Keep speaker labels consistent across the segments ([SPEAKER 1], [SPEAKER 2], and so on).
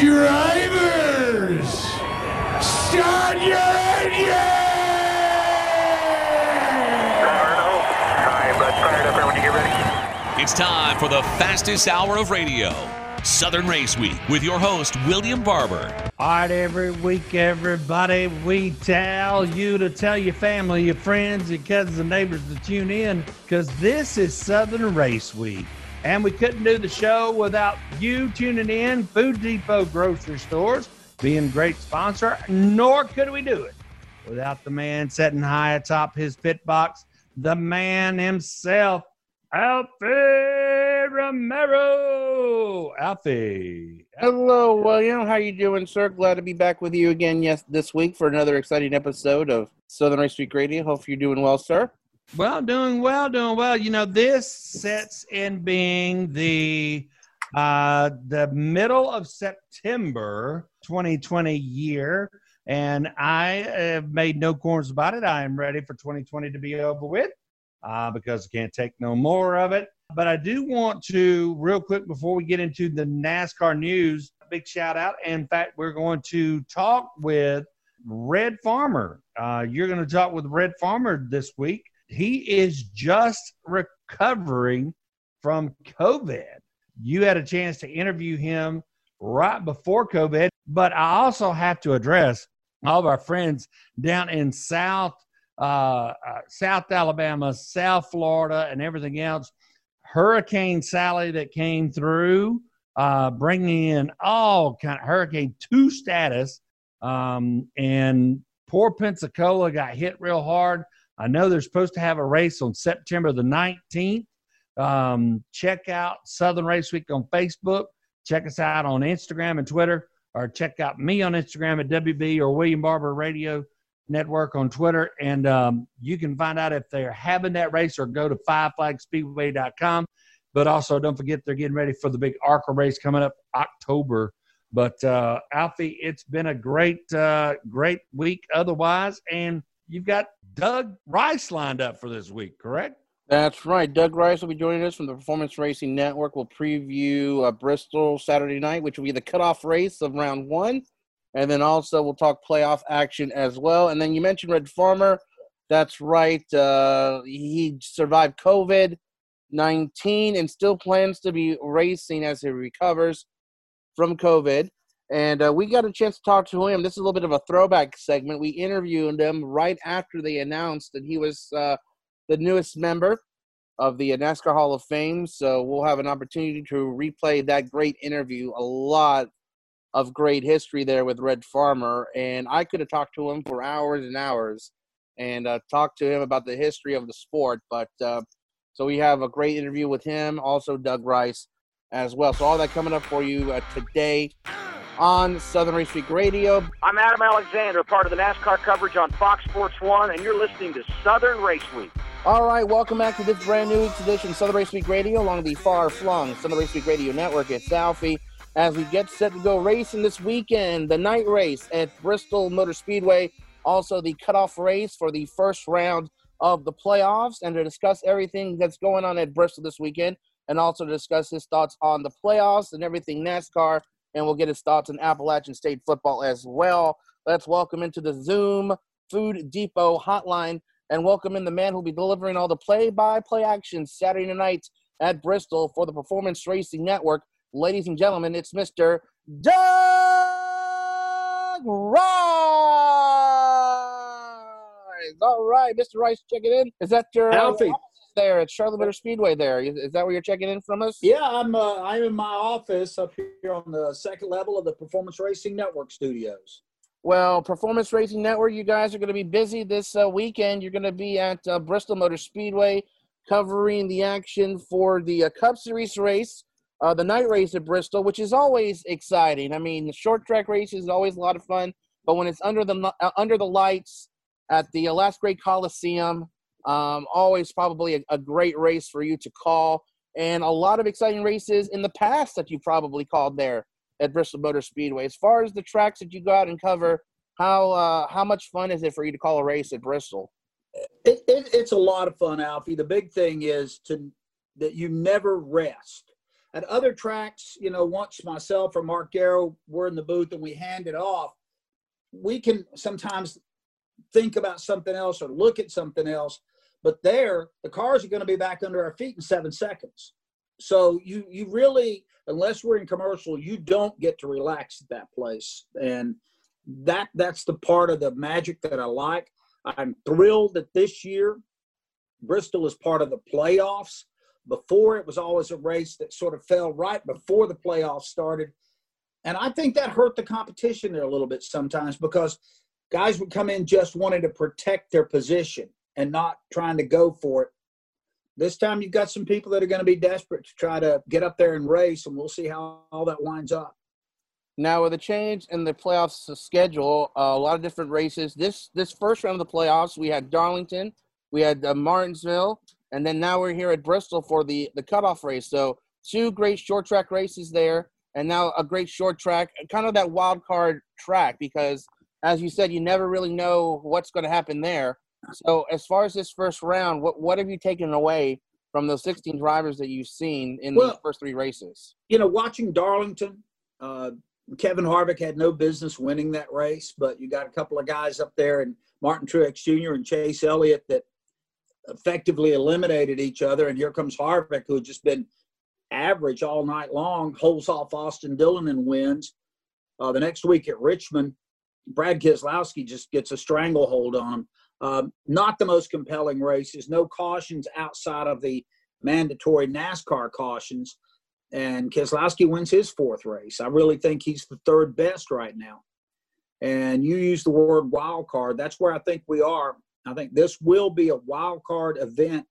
[SPEAKER 1] Drivers, start your engine!
[SPEAKER 2] It's time for the fastest hour of radio, Southern Race Week, with your host, William Barber.
[SPEAKER 3] All right, every week, everybody, we tell you to tell your family, your friends, your cousins, and neighbors to tune in because this is Southern Race Week. And we couldn't do the show without you tuning in, Food Depot grocery stores being great sponsor, nor could we do it without the man sitting high atop his pit box, the man himself, Alfie Romero. Alfie.
[SPEAKER 4] Hello, William. How you doing, sir? Glad to be back with you again. Yes, this week for another exciting episode of Southern Race Week Radio. Hope you're doing well, sir.
[SPEAKER 3] Well, doing well, doing well. You know, this sets in being the uh the middle of September 2020 year. And I have made no corners about it. I am ready for 2020 to be over with uh, because I can't take no more of it. But I do want to, real quick, before we get into the NASCAR news, big shout out. In fact, we're going to talk with Red Farmer. Uh, you're going to talk with Red Farmer this week. He is just recovering from COVID. You had a chance to interview him right before COVID, but I also have to address all of our friends down in South uh, uh, South Alabama, South Florida, and everything else. Hurricane Sally that came through, uh, bringing in all kind of Hurricane Two status, um, and poor Pensacola got hit real hard. I know they're supposed to have a race on September the 19th. Um, check out Southern Race Week on Facebook. Check us out on Instagram and Twitter, or check out me on Instagram at WB or William Barber Radio Network on Twitter. And um, you can find out if they're having that race or go to fiveflagspeedway.com. But also, don't forget they're getting ready for the big ARCA race coming up October. But uh, Alfie, it's been a great, uh, great week otherwise. And you've got Doug Rice lined up for this week, correct?
[SPEAKER 4] That's right. Doug Rice will be joining us from the Performance Racing Network. We'll preview uh, Bristol Saturday night, which will be the cutoff race of round one. And then also we'll talk playoff action as well. And then you mentioned Red Farmer. That's right. Uh, he survived COVID 19 and still plans to be racing as he recovers from COVID. And uh, we got a chance to talk to him. This is a little bit of a throwback segment. We interviewed him right after they announced that he was uh, the newest member of the NASCAR Hall of Fame. So we'll have an opportunity to replay that great interview. A lot of great history there with Red Farmer. And I could have talked to him for hours and hours and uh, talked to him about the history of the sport. But uh, so we have a great interview with him, also Doug Rice as well. So all that coming up for you uh, today on Southern Race Week Radio.
[SPEAKER 5] I'm Adam Alexander, part of the NASCAR coverage on Fox Sports 1, and you're listening to Southern Race Week.
[SPEAKER 4] All right, welcome back to this brand new edition of Southern Race Week Radio along the far flung Southern Race Week Radio Network. at Southie as we get set to go racing this weekend. The night race at Bristol Motor Speedway, also the cutoff race for the first round of the playoffs, and to discuss everything that's going on at Bristol this weekend, and also to discuss his thoughts on the playoffs and everything NASCAR and we'll get his thoughts on Appalachian State football as well. Let's welcome into the Zoom Food Depot hotline and welcome in the man who'll be delivering all the play-by-play action Saturday night at Bristol for the Performance Racing Network. Ladies and gentlemen, it's Mr. Doug Rice. All right, Mr. Rice, checking in. Is that your
[SPEAKER 6] Alfie?
[SPEAKER 4] There at Charlotte Motor Speedway. There is, that where you're checking in from us?
[SPEAKER 6] Yeah, I'm. Uh, I'm in my office up here on the second level of the Performance Racing Network studios.
[SPEAKER 4] Well, Performance Racing Network, you guys are going to be busy this uh, weekend. You're going to be at uh, Bristol Motor Speedway covering the action for the uh, Cup Series race, uh, the night race at Bristol, which is always exciting. I mean, the short track race is always a lot of fun, but when it's under the uh, under the lights at the Last Great Coliseum, um, always probably a, a, great race for you to call, and a lot of exciting races in the past that you probably called there at Bristol Motor Speedway. As far as the tracks that you go out and cover, how uh, how much fun is it for you to call a race at Bristol?
[SPEAKER 6] It, it, it's a lot of fun, Alfie. The big thing is to that you never rest. at other tracks, you know, once myself or Mark Garrow were in the booth and we hand it off, we can sometimes think about something else or look at something else. But there, the cars are going to be back under our feet in seven seconds. So you you really, unless we're in commercial, you don't get to relax at that place. And that that's the part of the magic that I like. I'm thrilled that this year Bristol is part of the playoffs. Before it was always a race that sort of fell right before the playoffs started. And I think that hurt the competition there a little bit sometimes because guys would come in just wanting to protect their position and not trying to go for it. This time you've got some people that are going to be desperate to try to get up there and race, and we'll see how all that winds up.
[SPEAKER 4] Now, with a change in the playoffs schedule, uh, a lot of different races. This this first round of the playoffs, we had Darlington, we had uh, Martinsville, and then now we're here at Bristol for the the cutoff race. So two great short track races there, and now a great short track, kind of that wild card track because, as you said, you never really know what's going to happen there. So as far as this first round, what what have you taken away from those 16 drivers that you've seen in
[SPEAKER 6] Well-
[SPEAKER 4] the first three races?
[SPEAKER 6] You know, watching Darlington, uh, Kevin Harvick had no business winning that race, but you got a couple of guys up there, and Martin Truex Jr. and Chase Elliott that effectively eliminated each other. And here comes Harvick, who had just been average all night long, holds off Austin Dillon and wins. Uh, the next week at Richmond, Brad Keselowski just gets a stranglehold on him. Um, not the most compelling races. No cautions outside of the mandatory NASCAR cautions. And Keselowski wins his fourth race. I really think he's the third best right now. And you use the word wild card. That's where I think we are. I think this will be a wild card event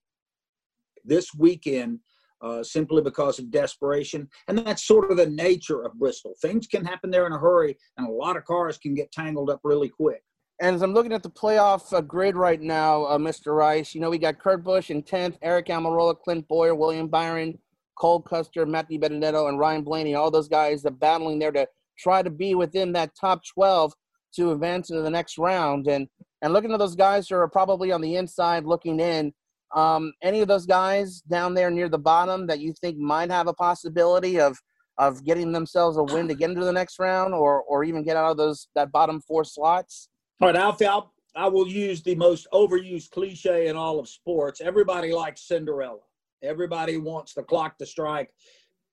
[SPEAKER 6] this weekend uh, simply because of desperation. And that's sort of the nature of Bristol. Things can happen there in a hurry, and a lot of cars can get tangled up really quick.
[SPEAKER 4] And as I'm looking at the playoff uh, grid right now, uh, Mr. Rice, you know, we got Kurt Busch in 10th, Aric Almirola, Clint Bowyer, William Byron, Cole Custer, Matt DiBenedetto, and Ryan Blaney. All those guys are battling there to try to be within that top 12 to advance into the next round. And and looking at those guys who are probably on the inside looking in, um, any of those guys down there near the bottom that you think might have a possibility of of getting themselves a win to get into the next round or or even get out of those that bottom four slots?
[SPEAKER 6] All right, Alfie, I'll, I will use the most overused cliche in all of sports. Everybody likes Cinderella. Everybody wants the clock to strike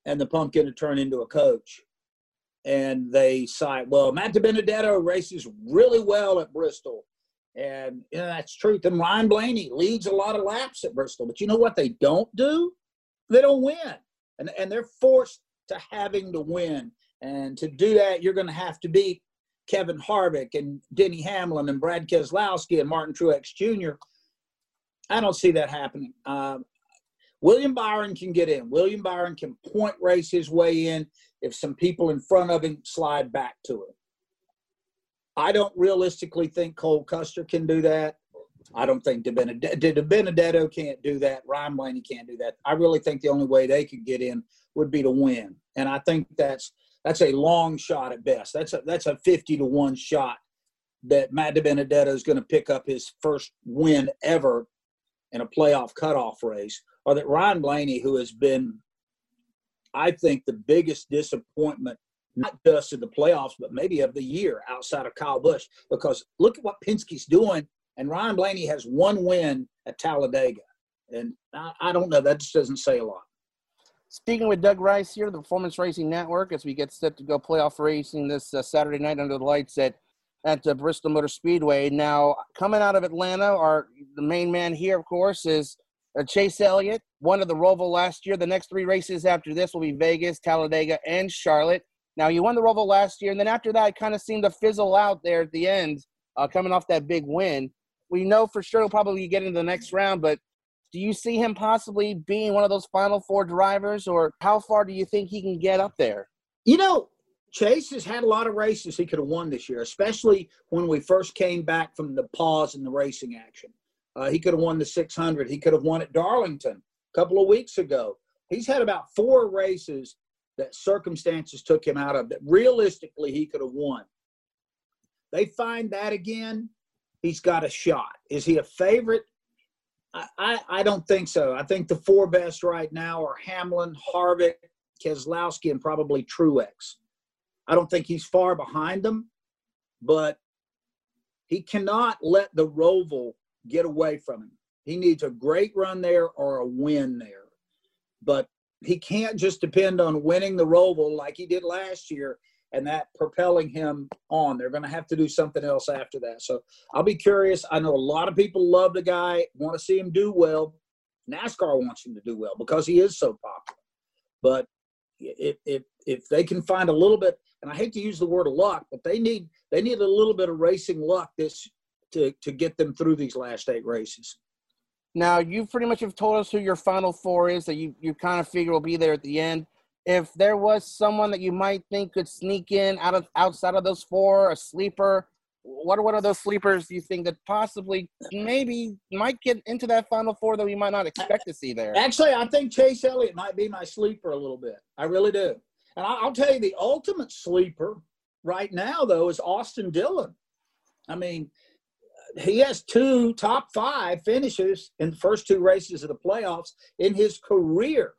[SPEAKER 6] and the pumpkin to turn into a coach. And they cite, well, Matt DiBenedetto races really well at Bristol. And you know, that's truth. And Ryan Blaney leads a lot of laps at Bristol. But you know what they don't do? They don't win. And, and they're forced to having to win. And to do that, you're going to have to beat Kevin Harvick and Denny Hamlin and Brad Keselowski and Martin Truex Jr. I don't see that happening. Uh, William Byron can get in. William Byron can point race his way in if some people in front of him slide back to him. I don't realistically think Cole Custer can do that. I don't think DiBenedetto, Benedetto can't do that. Ryan Blaney can't do that. I really think the only way they could get in would be to win, and I think that's that's a long shot at best. That's a that's a fifty to one shot that Matt DiBenedetto is going to pick up his first win ever in a playoff cutoff race, or that Ryan Blaney, who has been, I think, the biggest disappointment not just in the playoffs, but maybe of the year outside of Kyle Busch, because look at what Penske's doing, and Ryan Blaney has one win at Talladega, and I, I don't know. That just doesn't say a lot.
[SPEAKER 4] Speaking with Doug Rice here, the Performance Racing Network, as we get set to go playoff racing this uh, Saturday night under the lights at at uh, Bristol Motor Speedway. Now, coming out of Atlanta, our the main man here, of course, is uh, Chase Elliott, won of the Roval last year. The next three races after this will be Vegas, Talladega, and Charlotte. Now, you won the Roval last year, and then after that, it kind of seemed to fizzle out there at the end, uh, coming off that big win. We know for sure he'll probably get into the next round, but do you see him possibly being one of those final four drivers, or how far do you think he can get up there?
[SPEAKER 6] You know, Chase has had a lot of races he could have won this year, especially when we first came back from the pause in the racing action. Uh, he could have won the 600. He could have won at Darlington a couple of weeks ago. He's had about four races that circumstances took him out of that realistically he could have won. They find that again, he's got a shot. Is he a favorite? I, I, don't think so. I think the four best right now are Hamlin, Harvick, Keselowski, and probably Truex. I don't think he's far behind them, but he cannot let the Roval get away from him. He needs a great run there or a win there. But he can't just depend on winning the Roval like he did last year and that propelling him on. They're going to have to do something else after that. So I'll be curious. I know a lot of people love the guy, want to see him do well. NASCAR wants him to do well because he is so popular. But if if if they can find a little bit, and I hate to use the word luck, but they need they need a little bit of racing luck this to to get them through these last eight races.
[SPEAKER 4] Now you pretty much have told us who your final four is that you you kind of figure will be there at the end. If there was someone that you might think could sneak in out of outside of those four, a sleeper, what are one of those sleepers do you think that possibly maybe might get into that final four that we might not expect to see there?
[SPEAKER 6] Actually, I think Chase Elliott might be my sleeper a little bit. I really do. And I'll tell you, the ultimate sleeper right now, though, is Austin Dillon. I mean, he has two top five finishes in the first two races of the playoffs in his career.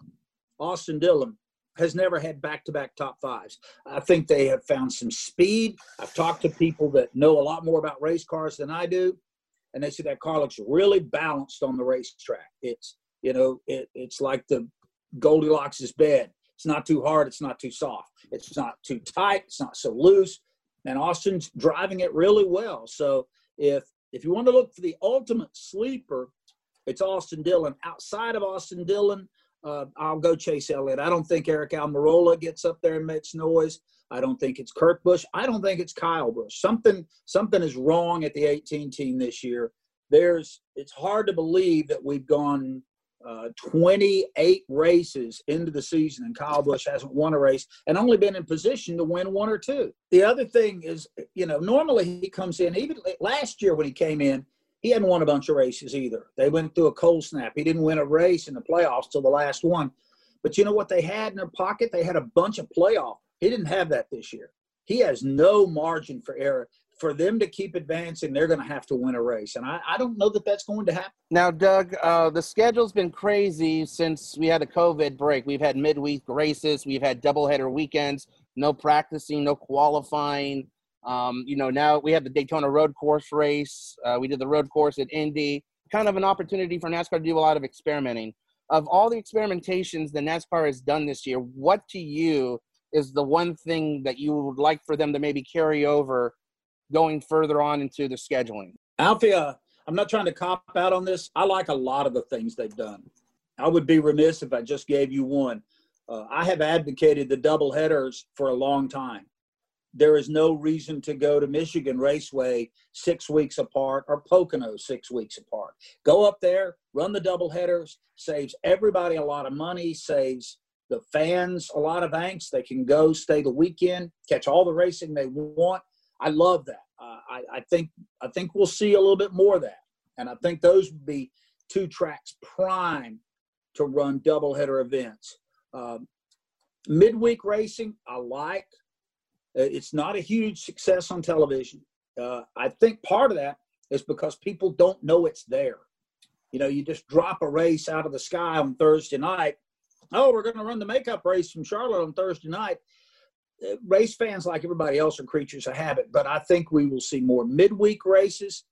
[SPEAKER 6] Austin Dillon has never had back-to-back top fives. I think they have found some speed. I've talked to people that know a lot more about race cars than I do, and they say that car looks really balanced on the racetrack. It's you know it, it's like the Goldilocks' bed. It's not too hard. It's not too soft. It's not too tight. It's not so loose. And Austin's driving it really well. So if if you want to look for the ultimate sleeper, it's Austin Dillon. Outside of Austin Dillon, uh, I'll go Chase Elliott. I don't think Aric Almirola gets up there and makes noise. I don't think it's Kurt Busch. I don't think it's Kyle Busch. Something something is wrong at the 18 team this year. There's it's hard to believe that we've gone uh, 28 races into the season and Kyle Busch hasn't won a race and only been in position to win one or two. The other thing is, you know, normally he comes in even last year when he came in, he hadn't won a bunch of races either. They went through a cold snap. He didn't win a race in the playoffs till the last one. But you know what they had in their pocket? They had a bunch of playoff. He didn't have that this year. He has no margin for error. For them to keep advancing, they're going to have to win a race. And I, I don't know that that's going to happen.
[SPEAKER 4] Now, Doug, uh, the schedule's been crazy since we had a COVID break. We've had midweek races, we've had doubleheader weekends, no practicing, no qualifying. Um, you know, now we have the Daytona Road Course race. Uh, we did the road course at Indy. Kind of an opportunity for NASCAR to do a lot of experimenting. Of all the experimentations that NASCAR has done this year, what to you is the one thing that you would like for them to maybe carry over going further on into the scheduling?
[SPEAKER 6] Alfie, uh, I'm not trying to cop out on this. I like a lot of the things they've done. I would be remiss if I just gave you one. Uh, I have advocated the double headers for a long time there is no reason to go to Michigan Raceway six weeks apart or Pocono six weeks apart. Go up there, run the double headers, saves everybody a lot of money, saves the fans a lot of angst. They can go stay the weekend, catch all the racing they want. I love that. Uh, I, I think I think we'll see a little bit more of that, and I think those would be two tracks prime to run doubleheader events. Um, midweek racing, I like. Uh, it's not a huge success on television. Uh, I think part of that is because people don't know it's there. You know, you just drop a race out of the sky on Thursday night. Oh, we're going to run the makeup race from Charlotte on Thursday night. Uh, race fans, like everybody else, are creatures of habit, but I think we will see more midweek races.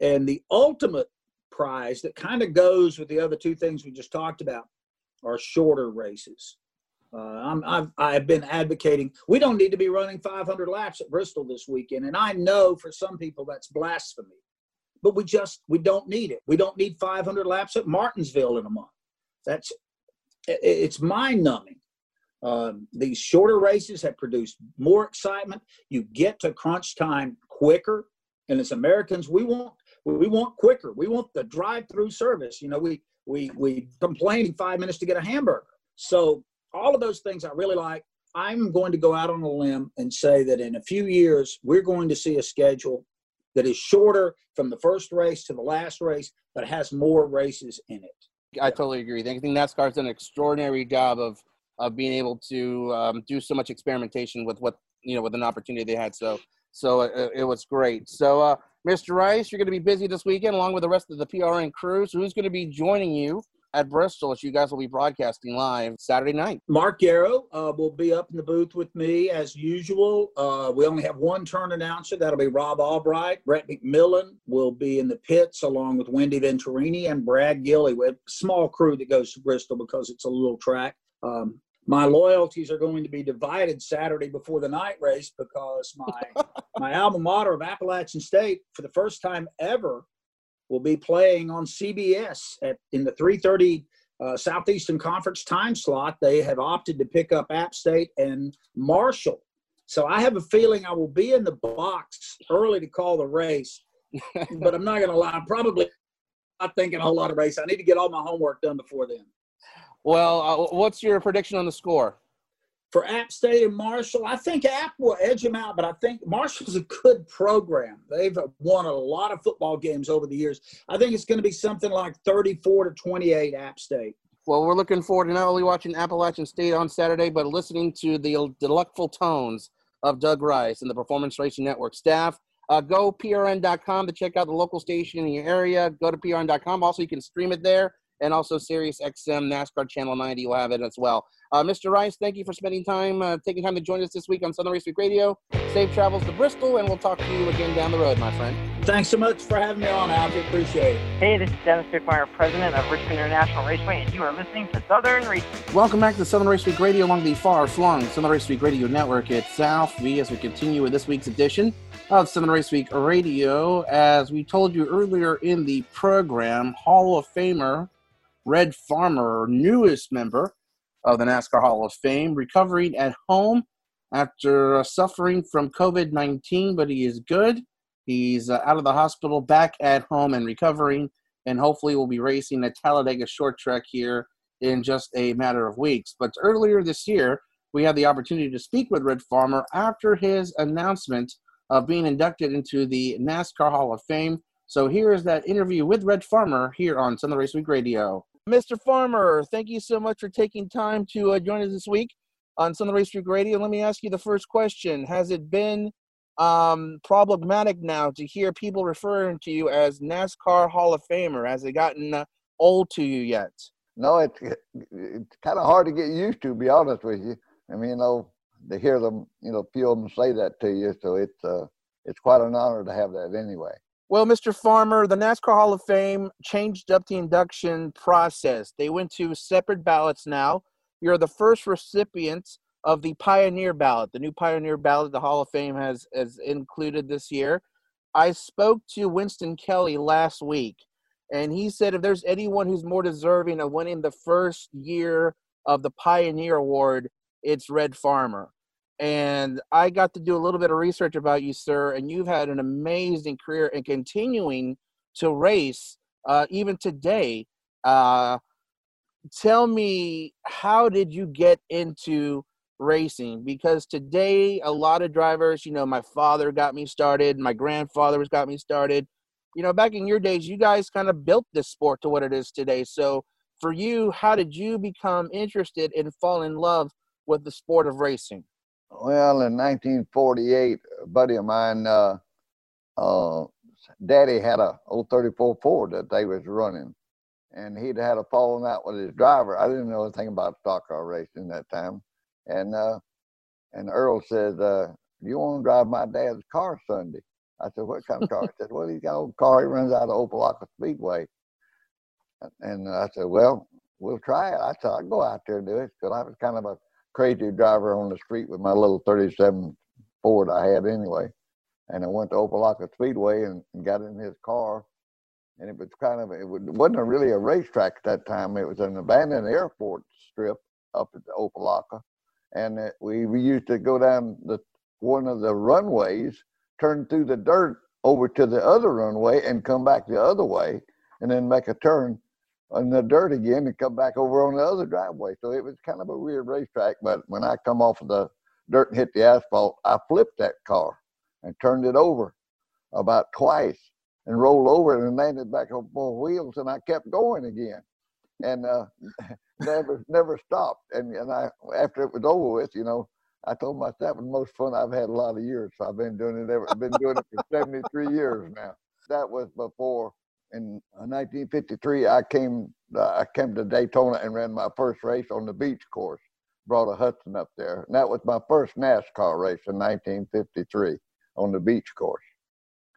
[SPEAKER 6] And the ultimate prize that kind of goes with the other two things we just talked about are shorter races. Uh, I'm, I've, I've been advocating we don't need to be running 500 laps at Bristol this weekend, and I know for some people that's blasphemy, but we just we don't need it. We don't need 500 laps at Martinsville in a month. That's it's mind numbing. Um, these shorter races have produced more excitement. You get to crunch time quicker, and as Americans, we want we want quicker. We want the drive-through service. You know, we we we complain in five minutes to get a hamburger. So all of those things I really like. I'm going to go out on a limb and say that in a few years, we're going to see a schedule that is shorter from the first race to the last race, but has more races in it.
[SPEAKER 4] I totally agree. I think NASCAR's done an extraordinary job of of being able to um, do so much experimentation with what you know with an opportunity they had. So so it, it was great. So uh, Mr. Rice, you're going to be busy this weekend along with the rest of the PRN crew. So who's going to be joining you at Bristol, which you guys will be broadcasting live Saturday night.
[SPEAKER 6] Mark Garrow uh, will be up in the booth with me as usual. Uh, we only have one turn announcer. That'll be Rob Albright. Brett McMillan will be in the pits along with Wendy Venturini and Brad Gillie with a small crew that goes to Bristol because it's a little track. Um, my loyalties are going to be divided Saturday before the night race because my my alma mater of Appalachian State, for the first time ever, will be playing on CBS at in the 3:30 uh, Southeastern Conference time slot. They have opted to pick up App State and Marshall, so I have a feeling I will be in the box early to call the race. but I'm not going to lie, I'm probably not thinking a whole lot of race. I need to get all my homework done before then.
[SPEAKER 4] Well, uh, what's your prediction on the score?
[SPEAKER 6] For App State and Marshall, I think App will edge them out, but I think Marshall's a good program. They've won a lot of football games over the years. I think it's going to be something like 34 to 28 App State.
[SPEAKER 4] Well, we're looking forward to not only watching Appalachian State on Saturday, but listening to the delightful tones of Doug Rice and the Performance Racing Network staff. Uh, go prn.com to check out the local station in your area. Go to prn.com. Also, you can stream it there and also Sirius XM NASCAR Channel 90 will have it as well. Uh, Mr. Rice, thank you for spending time, uh, taking time to join us this week on Southern Race Week Radio. Safe travels to Bristol, and we'll talk to you again down the road, my friend.
[SPEAKER 6] Thanks so much for having me on, Alfie. Appreciate it.
[SPEAKER 7] Hey, this is Dennis Bickmeier, president of Richmond International Raceway, and you are listening to Southern Race Week.
[SPEAKER 4] Welcome back to Southern Race Week Radio along the far-flung Southern Race Week Radio Network itself. We, as we continue with this week's edition of Southern Race Week Radio, as we told you earlier in the program, Hall of Famer Red Farmer, newest member of the NASCAR Hall of Fame, recovering at home after uh, suffering from COVID 19, but he is good. He's uh, out of the hospital, back at home and recovering, and hopefully will be racing at Talladega Short Track here in just a matter of weeks. But earlier this year, we had the opportunity to speak with Red Farmer after his announcement of being inducted into the NASCAR Hall of Fame. So here is that interview with Red Farmer here on Southern Race Week Radio. Mr. Farmer, thank you so much for taking time to uh, join us this week on Southern Race Week Radio. Let me ask you the first question: Has it been um, problematic now to hear people referring to you as NASCAR Hall of Famer? Has it gotten uh, old to you yet?
[SPEAKER 8] No, it's it's kind of hard to get used to. To be honest with you, I mean, you know, to hear them, you know, a few of them say that to you, so it's uh, it's quite an honor to have that anyway.
[SPEAKER 4] Well, Mr. Farmer, the NASCAR Hall of Fame changed up the induction process. They went to separate ballots now. You're the first recipient of the Pioneer ballot, the new Pioneer ballot the Hall of Fame has, has included this year. I spoke to Winston Kelley last week, and he said if there's anyone who's more deserving of winning the first year of the Pioneer Award, it's Red Farmer and I got to do a little bit of research about you, sir. And you've had an amazing career and continuing to race uh, even today. Uh, tell me, how did you get into racing? Because today, a lot of drivers, you know, my father got me started, my grandfather has got me started. You know, back in your days, you guys kind of built this sport to what it is today. So, for you, how did you become interested and fall in love with the sport of racing?
[SPEAKER 8] Well, in 1948, a buddy of mine, uh, uh, Daddy had a old 34 Ford that they was running, and he'd had a falling out with his driver. I didn't know anything about stock car racing that time, and uh, and Earl said, uh, "You want to drive my dad's car Sunday?" I said, "What kind of car?" he said, "Well, he's got an old car. He runs out of Opa-locka Speedway." And I said, "Well, we'll try it." I said, "I'll go out there and do it," because I was kind of a crazy driver on the street with my little 37 Ford I had anyway. And I went to Opa-locka Speedway and, and got in his car. And it was kind of, it wasn't really a racetrack at that time. It was an abandoned airport strip up at Opa-locka. And it, we, we used to go down the one of the runways, turn through the dirt over to the other runway and come back the other way and then make a turn in the dirt again and come back over on the other driveway. So it was kind of a weird racetrack. But when I come off of the dirt and hit the asphalt, I flipped that car and turned it over about twice and rolled over and landed back on four wheels and I kept going again and uh, never never stopped. And and I after it was over with, you know, I told myself that was the most fun I've had a lot of years. So I've been doing it ever been doing it for 73 years now. That was before in 1953, uh, I came I came to Daytona and ran my first race on the beach course. Brought a Hudson up there, and that was my first NASCAR race in 1953 on the beach course.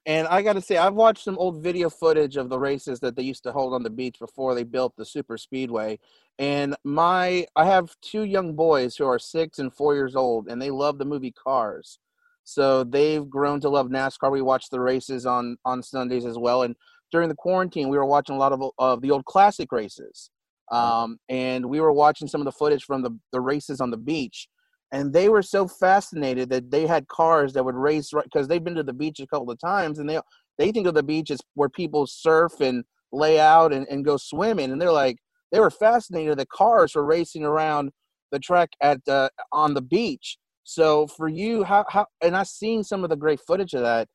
[SPEAKER 4] And I got to say, I've watched some old video footage of the races that they used to hold on the beach before they built the super speedway. And my, I have two young boys who are six and four years old, and they love the movie Cars. So they've grown to love NASCAR. We watch the races on on Sundays as well. And during the quarantine, we were watching a lot of of the old classic races. Um, and we were watching some of the footage from the, the races on the beach and they were so fascinated that they had cars that would race right because they've been to the beach a couple of times and they they think of the beach as where people surf and lay out and, and go swimming and they're like they were fascinated that cars were racing around the track at uh, on the beach so for you how, how and i've seen some of the great footage of that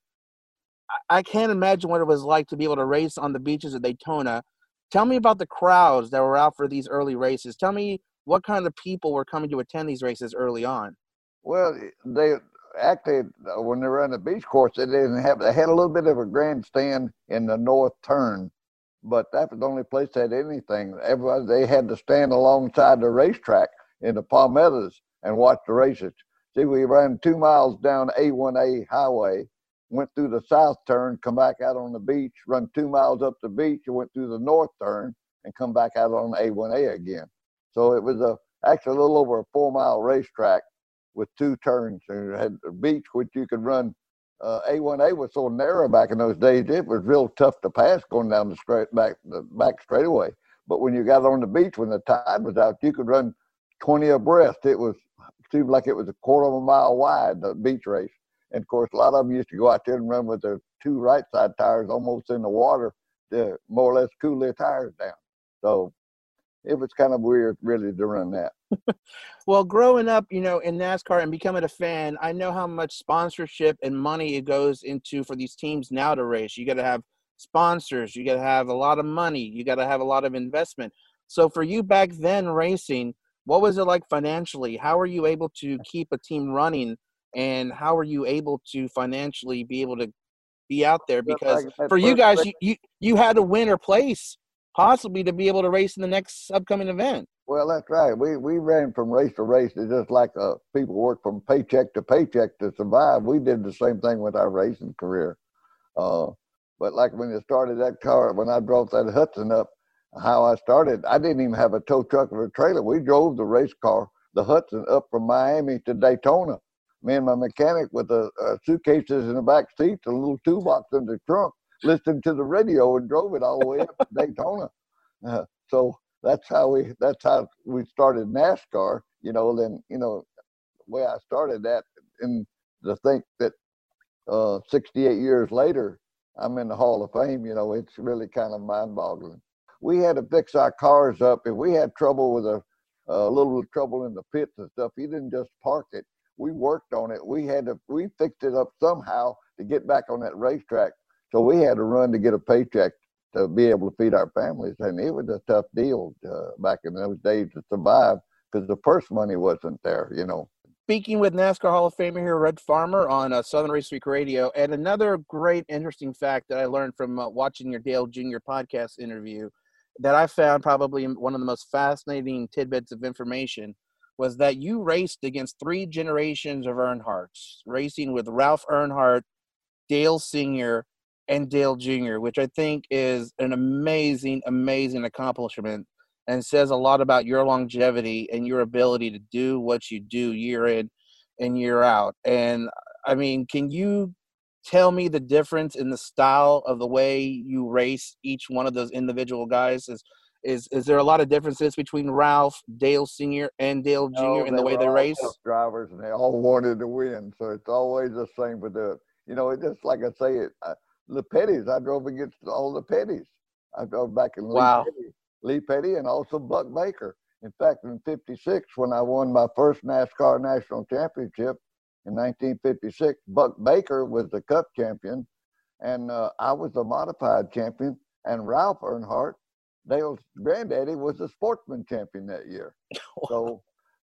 [SPEAKER 4] I, can't imagine what it was like to be able to race on the beaches of daytona tell me about the crowds that were out for these early races tell me what kind of people were coming to attend these races early on?
[SPEAKER 8] Well, they actually uh, when they were on the beach course, they didn't have. They had a little bit of a grandstand in the north turn, but that was the only place that had anything. Everybody they had to stand alongside the racetrack in the palmettos and watch the races. See, we ran two miles down A1A highway, went through the south turn, come back out on the beach, run two miles up the beach, and went through the north turn, and come back out on A1A again. So it was a actually a little over a four mile racetrack with two turns and had a beach which you could run. Uh, A1A was so narrow back in those days; it was real tough to pass going down the straight back the back straightaway. But when you got on the beach when the tide was out, you could run 20 abreast. It was seemed like it was a quarter of a mile wide the beach race. And of course, a lot of them used to go out there and run with their two right side tires almost in the water to more or less cool their tires down. So it was kind of weird really to run that.
[SPEAKER 4] well, growing up, you know, in NASCAR and becoming a fan, I know how much sponsorship and money it goes into for these teams now to race. You got to have sponsors, you got to have a lot of money, you got to have a lot of investment. So for you back then racing, what was it like financially? How were you able to keep a team running and how were you able to financially be able to be out there because for you guys you, you you had to win or place possibly to be able to race in the next upcoming event.
[SPEAKER 8] Well, that's right. We we ran from race to race. It's just like uh, people work from paycheck to paycheck to survive. We did the same thing with our racing career. Uh, but like when you started that car, when I drove that Hudson up, how I started, I didn't even have a tow truck or a trailer. We drove the race car, the Hudson, up from Miami to Daytona. Me and my mechanic with the suitcases in the back seat, a little toolbox in the trunk listened to the radio and drove it all the way up to Daytona. Uh, so that's how we that's how we started NASCAR. You know, then you know, the way I started that, and to think that uh, 68 years later, I'm in the Hall of Fame. You know, it's really kind of mind-boggling. We had to fix our cars up. If we had trouble with a, a little trouble in the pits and stuff, you didn't just park it. We worked on it. We had to we fixed it up somehow to get back on that racetrack so we had to run to get a paycheck to be able to feed our families. And it was a tough deal uh, back in those days to survive because the purse money wasn't there, you know.
[SPEAKER 4] Speaking with NASCAR Hall of Famer here, Red Farmer on uh, Southern Race Week Radio. And another great, interesting fact that I learned from uh, watching your Dale Jr. podcast interview that I found probably one of the most fascinating tidbits of information was that you raced against three generations of Earnhardts, racing with Ralph Earnhardt, Dale Sr., and Dale Jr., which I think is an amazing, amazing accomplishment and says a lot about your longevity and your ability to do what you do year in and year out. And I mean, can you tell me the difference in the style of the way you race each one of those individual guys? Is is is there a lot of differences between Ralph, Dale Senior, and Dale Jr. No, in the way they race?
[SPEAKER 8] Drivers, and they all wanted to win, so it's always the same with the. You know, it just like I say, it. I, the Petties. I drove against all the Petties. I drove back in Lee
[SPEAKER 4] wow.
[SPEAKER 8] Petty, Lee Petty and also Buck Baker. In fact, in 56, when I won my first NASCAR national championship in 1956, Buck Baker was the cup champion and uh, I was the modified champion. And Ralph Earnhardt, Dale's granddaddy, was the sportsman champion that year. so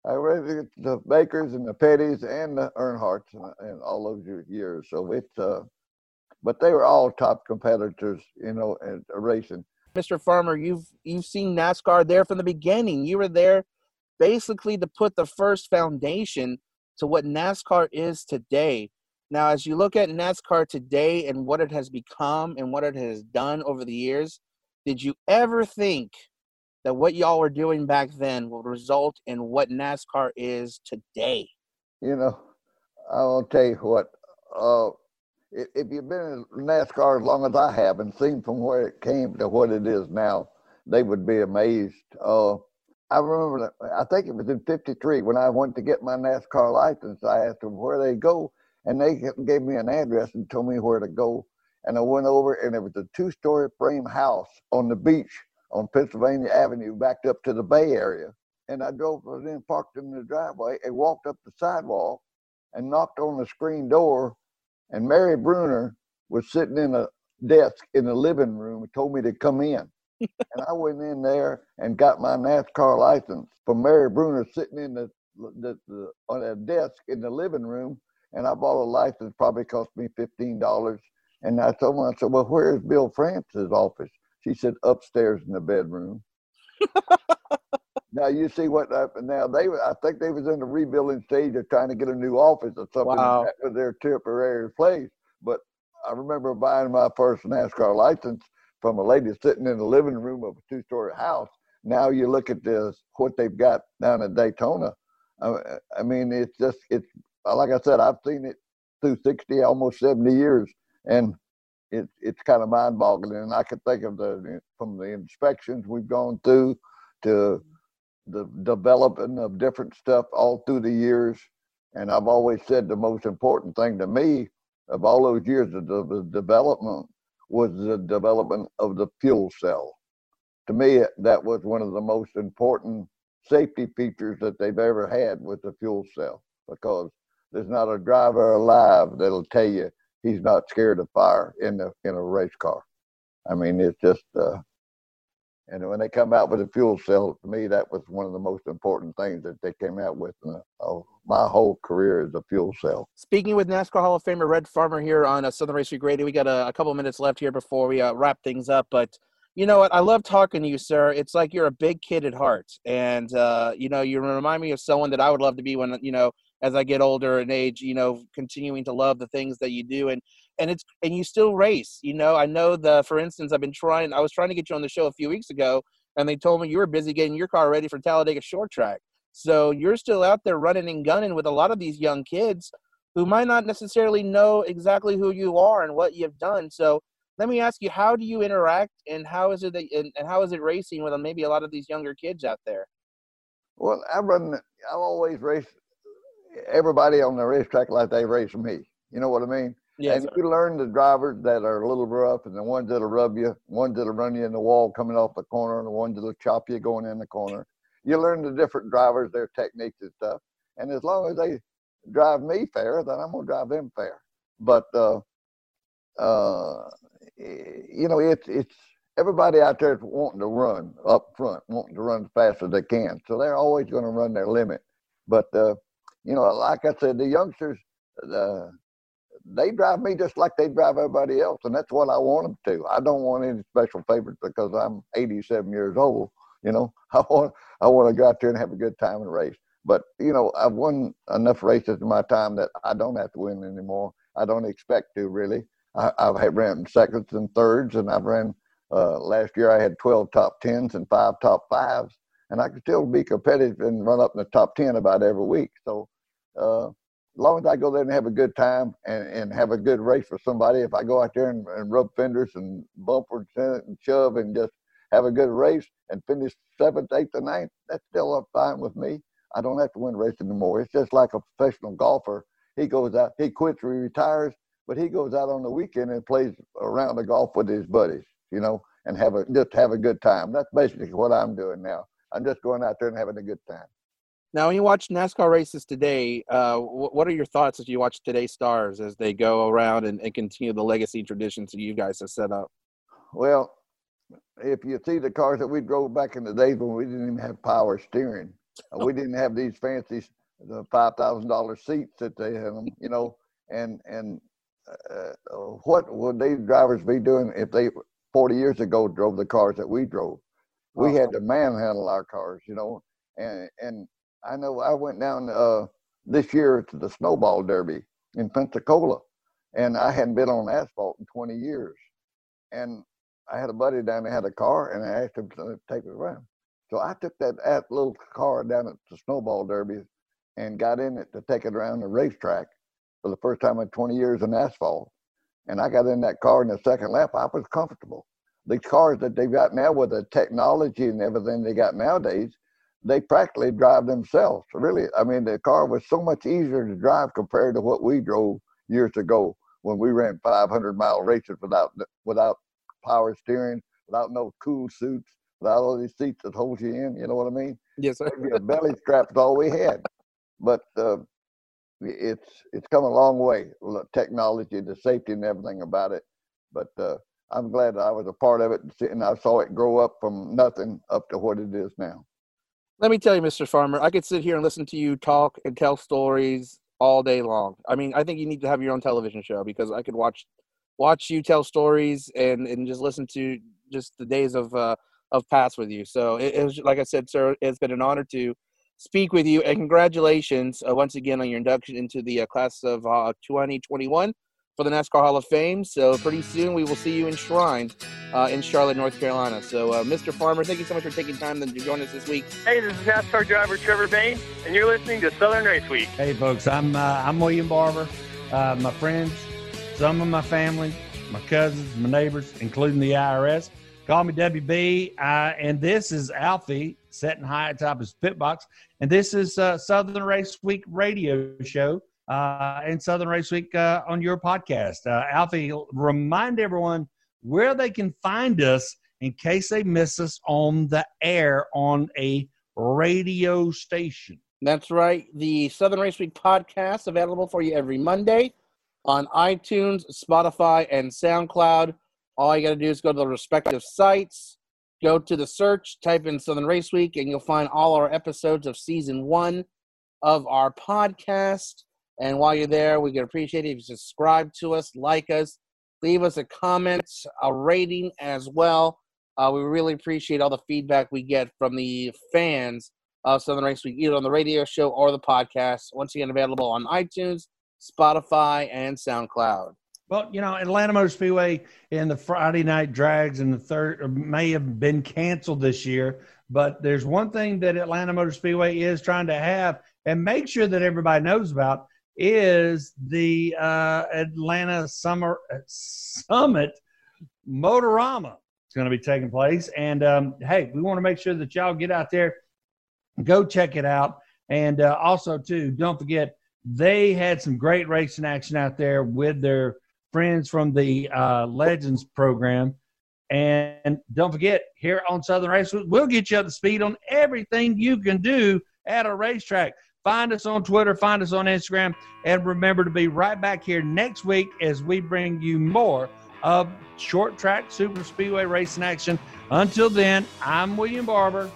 [SPEAKER 8] I ran the Bakers and the Petties and the Earnhardts and, in all those years. So it's uh, but they were all top competitors, you know, at racing.
[SPEAKER 4] Mr. Farmer, you've you've seen NASCAR there from the beginning. You were there basically to put the first foundation to what NASCAR is today. Now, as you look at NASCAR today and what it has become and what it has done over the years, did you ever think that what y'all were doing back then will result in what NASCAR is today?
[SPEAKER 8] You know, I'll tell you what. Uh, if you've been in NASCAR as long as I have and seen from where it came to what it is now, they would be amazed. Uh, I remember, I think it was in '53 when I went to get my NASCAR license. I asked them where they go, and they gave me an address and told me where to go. And I went over, and it was a two-story frame house on the beach on Pennsylvania Avenue, backed up to the Bay Area. And I drove, then parked in the driveway, and walked up the sidewalk, and knocked on the screen door, and Mary Bruner was sitting in a desk in the living room and told me to come in. and I went in there and got my NASCAR license from Mary Bruner sitting in the, the, the on a desk in the living room. And I bought a license, probably cost me fifteen dollars. And I told her, I said, "Well, where's Bill France's office?" She said, "Upstairs in the bedroom." now you see what happened. now they I think they was in the rebuilding stage of trying to get a new office or something
[SPEAKER 4] Wow.
[SPEAKER 8] that was their temporary place. But I remember buying my first NASCAR license from a lady sitting in the living room of a two-story house. Now you look at this, what they've got down in Daytona. I, I mean, it's just it's like I said, I've seen it through 60, almost 70 years, and it, it's kind of mind-boggling. And I could think of the from the inspections we've gone through to the developing of different stuff all through the years. And I've always said the most important thing to me of all those years of the, the development was the development of the fuel cell. To me, that was one of the most important safety features that they've ever had with the fuel cell because there's not a driver alive that'll tell you he's not scared of fire in the in a race car. I mean, it's just uh, and when they come out with a fuel cell, to me, that was one of the most important things that they came out with in uh, my whole career is a fuel cell.
[SPEAKER 4] Speaking with NASCAR Hall of Famer Red Farmer here on uh, Southern Race Radio, we got a, a couple minutes left here before we uh, wrap things up. But you know what? I love talking to you, sir. It's like you're a big kid at heart, and uh, you know you remind me of someone that I would love to be when you know as I get older in age. You know, continuing to love the things that you do, and and it's and you still race. You know, I know the. For instance, I've been trying. I was trying to get you on the show a few weeks ago, and they told me you were busy getting your car ready for Talladega Short Track. So you're still out there running and gunning with a lot of these young kids who might not necessarily know exactly who you are and what you've done. So let me ask you, how do you interact and how is it that, and, and how is it racing with uh, maybe a lot of these younger kids out there?
[SPEAKER 8] Well, I run. I've always raced everybody on the racetrack like they race me. You know what I mean?
[SPEAKER 4] Yes,
[SPEAKER 8] and you learn the drivers that are a little rough and the ones that'll rub you, ones that'll run you in the wall coming off the corner, and the ones that'll chop you going in the corner. You learn the different drivers, their techniques and stuff. And as long as they drive me fair, then I'm gonna drive them fair. But uh, uh, you know, it's it's everybody out there is wanting to run up front, wanting to run as fast as they can. So they're always going to run their limit. But uh, you know, like I said, the youngsters, uh, they drive me just like they drive everybody else, and that's what I want them to. I don't want any special favorites because I'm 87 years old. You know, I want I want to go out there and have a good time and race. But you know, I've won enough races in my time that I don't have to win anymore. I don't expect to really. I, I've ran seconds and thirds, and I've ran. Uh, last year I had 12 top tens and five top fives, and I could still be competitive and run up in the top 10 about every week. So, uh, as long as I go there and have a good time and, and have a good race for somebody, if I go out there and, and rub fenders and bumper and shove and just have a good race and finish seventh, eighth, or ninth, that's still fine with me. I don't have to win a race anymore. It's just like a professional golfer. He goes out, he quits, he retires, but he goes out on the weekend and plays around the golf with his buddies, you know, and have a just have a good time. That's basically what I'm doing now. I'm just going out there and having a good time.
[SPEAKER 4] Now, when you watch NASCAR races today, uh, what are your thoughts as you watch today's stars as they go around and, and continue the legacy traditions that you guys have set up?
[SPEAKER 8] Well, if you see the cars that we drove back in the days when we didn't even have power steering, uh, we didn't have these fancy the five thousand dollar seats that they had them, you know, and and uh, uh, what would these drivers be doing if they 40 years ago drove the cars that we drove. We had to manhandle our cars, you know. And and I know I went down uh, this year to the Snowball Derby in Pensacola, and I hadn't been on asphalt in 20 years. And I had a buddy down there had a car, and I asked him to take it around. So I took that, little car down at the Snowball Derby and got in it to take it around the racetrack for the first time in 20 years in asphalt. And I got in that car in the second lap. I was comfortable. These cars that they've got now with the technology and everything they got nowadays, they practically drive themselves. Really, I mean, the car was so much easier to drive compared to what we drove years ago when we ran 500 mile races without without power steering, without no cool suits, without all these seats that hold you in. You know what I mean?
[SPEAKER 4] Yes, sir.
[SPEAKER 8] Maybe a belly strap's all we had, but uh, it's it's come a long way. The Technology, the safety, and everything about it. But uh, I'm glad I was a part of it, and I saw it grow up from nothing up to what it is now.
[SPEAKER 4] Let me tell you, Mr. Farmer, I could sit here and listen to you talk and tell stories all day long. I mean, I think you need to have your own television show because I could watch watch you tell stories and and just listen to just the days of uh, of past with you. So it, it was like I said, sir, it's been an honor to speak with you and congratulations uh, once again on your induction into the uh, class of uh, 2021 for the NASCAR Hall of Fame. So pretty soon we will see you enshrined uh, in Charlotte, North Carolina. So uh, Mr. Farmer, thank you so much for taking time to join us this week.
[SPEAKER 9] Hey, this is NASCAR driver Trevor Bayne, and you're listening to Southern Race Week.
[SPEAKER 3] Hey, folks, I'm uh, I'm William Barber. my friends, some of my family, my cousins, my neighbors, including the IRS. Call me WB. Uh, and this is Alfie sitting high atop his pit box. And this is uh, Southern Race Week radio show uh, and Southern Race Week uh, on your podcast. Uh, Alfie, remind everyone where they can find us in case they miss us on the air on a radio station.
[SPEAKER 4] That's right. The Southern Race Week podcast available for you every Monday on iTunes, Spotify, and SoundCloud. All you got to do is go to the respective sites, go to the search, type in Southern Race Week, and you'll find all our episodes of season one of our podcast. And while you're there, we can appreciate it if you subscribe to us, like us, leave us a comment, a rating as well. Uh, we really appreciate all the feedback we get from the fans of Southern Race Week, either on the radio show or the podcast. Once again, available on iTunes, Spotify, and SoundCloud.
[SPEAKER 3] Well, you know, Atlanta Motor Speedway and the Friday night drags and the third may have been canceled this year, but there's one thing that Atlanta Motor Speedway is trying to have and make sure that everybody knows about is the uh, Atlanta Summer uh, Summit Motorama. It's going to be taking place, and um, hey, we want to make sure that y'all get out there, go check it out, and uh, also too, don't forget they had some great racing action out there with their friends from the uh, Legends program. And don't forget, here on Southern Race, we'll get you up to speed on everything you can do at a racetrack. Find us on Twitter, find us on Instagram, and remember to be right back here next week as we bring you more of short track super speedway racing action. Until then, I'm William Barber.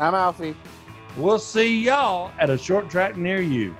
[SPEAKER 4] I'm Alfie.
[SPEAKER 3] We'll see y'all at a short track near you.